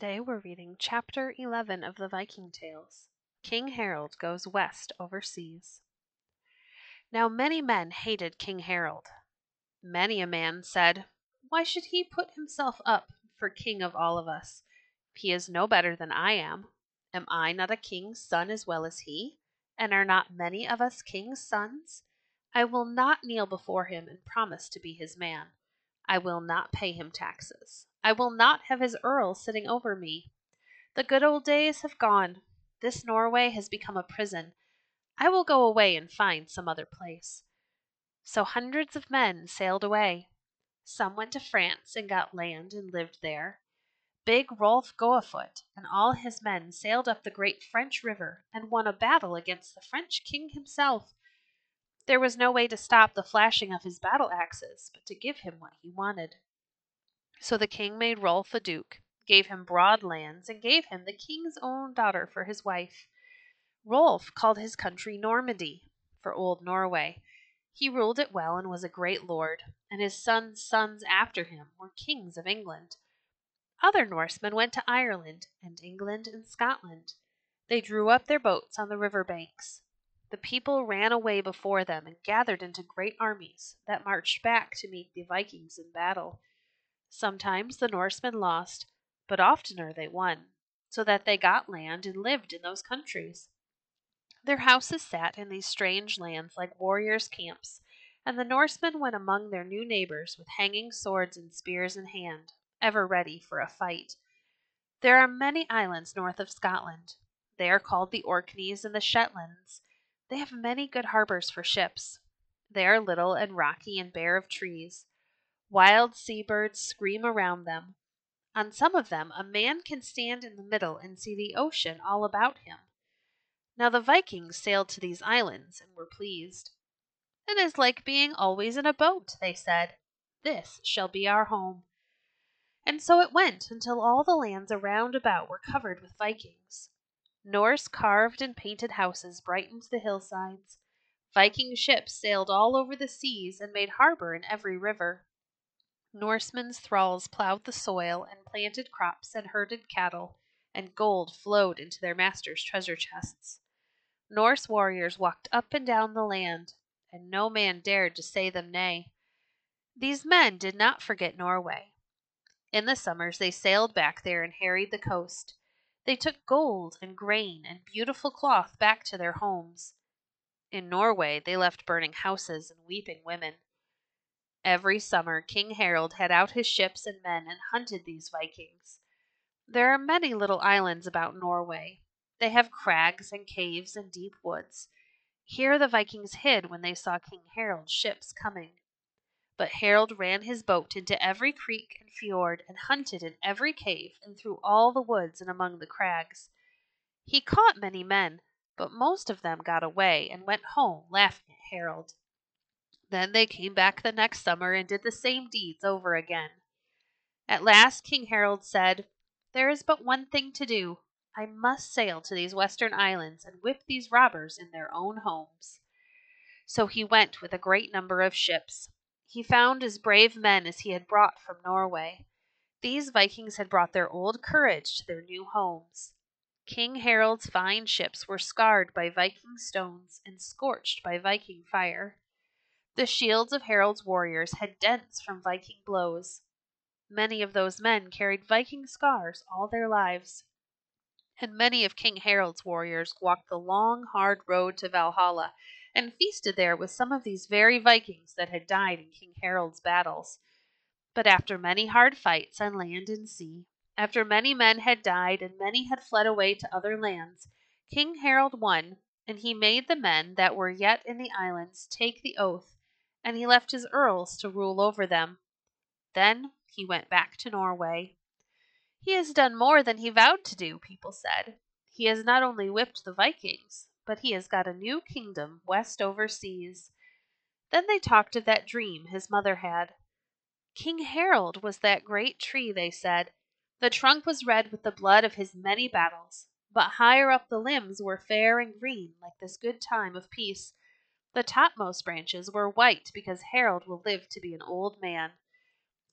Today we're reading Chapter 11 of the Viking Tales King Harald Goes West Overseas. Now many men hated King Harald. Many a man said, Why should he put himself up for king of all of us? He is no better than I am. Am I not a king's son as well as he? And are not many of us king's sons? I will not kneel before him and promise to be his man. I will not pay him taxes. I will not have his earl sitting over me. The good old days have gone. This Norway has become a prison. I will go away and find some other place. So hundreds of men sailed away. Some went to France and got land and lived there. Big Rolf Goafoot and all his men sailed up the great French river and won a battle against the French king himself. There was no way to stop the flashing of his battle axes, but to give him what he wanted. So the king made Rolf a duke, gave him broad lands, and gave him the king's own daughter for his wife. Rolf called his country Normandy, for old Norway. He ruled it well and was a great lord, and his sons' sons after him were kings of England. Other Norsemen went to Ireland and England and Scotland. They drew up their boats on the river banks. The people ran away before them and gathered into great armies that marched back to meet the Vikings in battle. Sometimes the Norsemen lost, but oftener they won, so that they got land and lived in those countries. Their houses sat in these strange lands like warriors' camps, and the Norsemen went among their new neighbors with hanging swords and spears in hand, ever ready for a fight. There are many islands north of Scotland. They are called the Orkneys and the Shetlands. They have many good harbors for ships. They are little and rocky and bare of trees. Wild sea birds scream around them. On some of them a man can stand in the middle and see the ocean all about him. Now the Vikings sailed to these islands and were pleased. It is like being always in a boat, they said. This shall be our home. And so it went until all the lands around about were covered with Vikings. Norse carved and painted houses brightened the hillsides. Viking ships sailed all over the seas and made harbor in every river. Norsemen's thralls plowed the soil and planted crops and herded cattle, and gold flowed into their masters' treasure chests. Norse warriors walked up and down the land, and no man dared to say them nay. These men did not forget Norway. In the summers they sailed back there and harried the coast. They took gold and grain and beautiful cloth back to their homes. In Norway they left burning houses and weeping women. Every summer King Harald had out his ships and men and hunted these Vikings. There are many little islands about Norway. They have crags and caves and deep woods. Here the Vikings hid when they saw King Harald's ships coming. But Harald ran his boat into every creek and fjord and hunted in every cave and through all the woods and among the crags. He caught many men, but most of them got away and went home laughing at Harald. Then they came back the next summer and did the same deeds over again. At last King Harald said, There is but one thing to do. I must sail to these western islands and whip these robbers in their own homes. So he went with a great number of ships. He found as brave men as he had brought from Norway. These Vikings had brought their old courage to their new homes. King Harald's fine ships were scarred by Viking stones and scorched by Viking fire. The shields of Harald's warriors had dents from Viking blows. Many of those men carried Viking scars all their lives. And many of King Harald's warriors walked the long, hard road to Valhalla and feasted there with some of these very Vikings that had died in King Harald's battles. But after many hard fights on land and sea, after many men had died and many had fled away to other lands, King Harald won, and he made the men that were yet in the islands take the oath and he left his earls to rule over them. Then he went back to Norway. He has done more than he vowed to do, people said. He has not only whipped the Vikings, but he has got a new kingdom west over seas. Then they talked of that dream his mother had. King Harald was that great tree, they said. The trunk was red with the blood of his many battles, but higher up the limbs were fair and green like this good time of peace. The topmost branches were white because Harald will live to be an old man.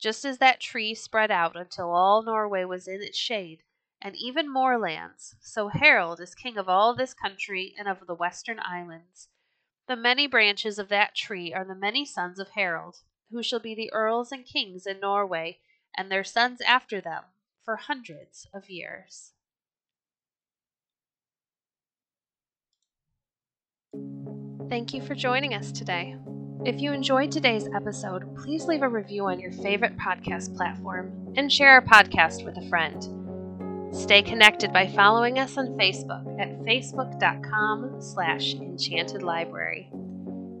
Just as that tree spread out until all Norway was in its shade, and even more lands, so Harald is king of all this country and of the western islands. The many branches of that tree are the many sons of Harald, who shall be the earls and kings in Norway, and their sons after them, for hundreds of years. Thank you for joining us today. If you enjoyed today's episode, please leave a review on your favorite podcast platform and share our podcast with a friend. Stay connected by following us on Facebook at facebook.com slash enchantedlibrary.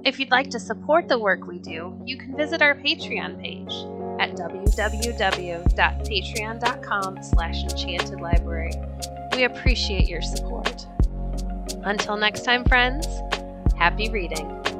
If you'd like to support the work we do, you can visit our Patreon page at www.patreon.com slash enchantedlibrary. We appreciate your support. Until next time, friends, Happy reading.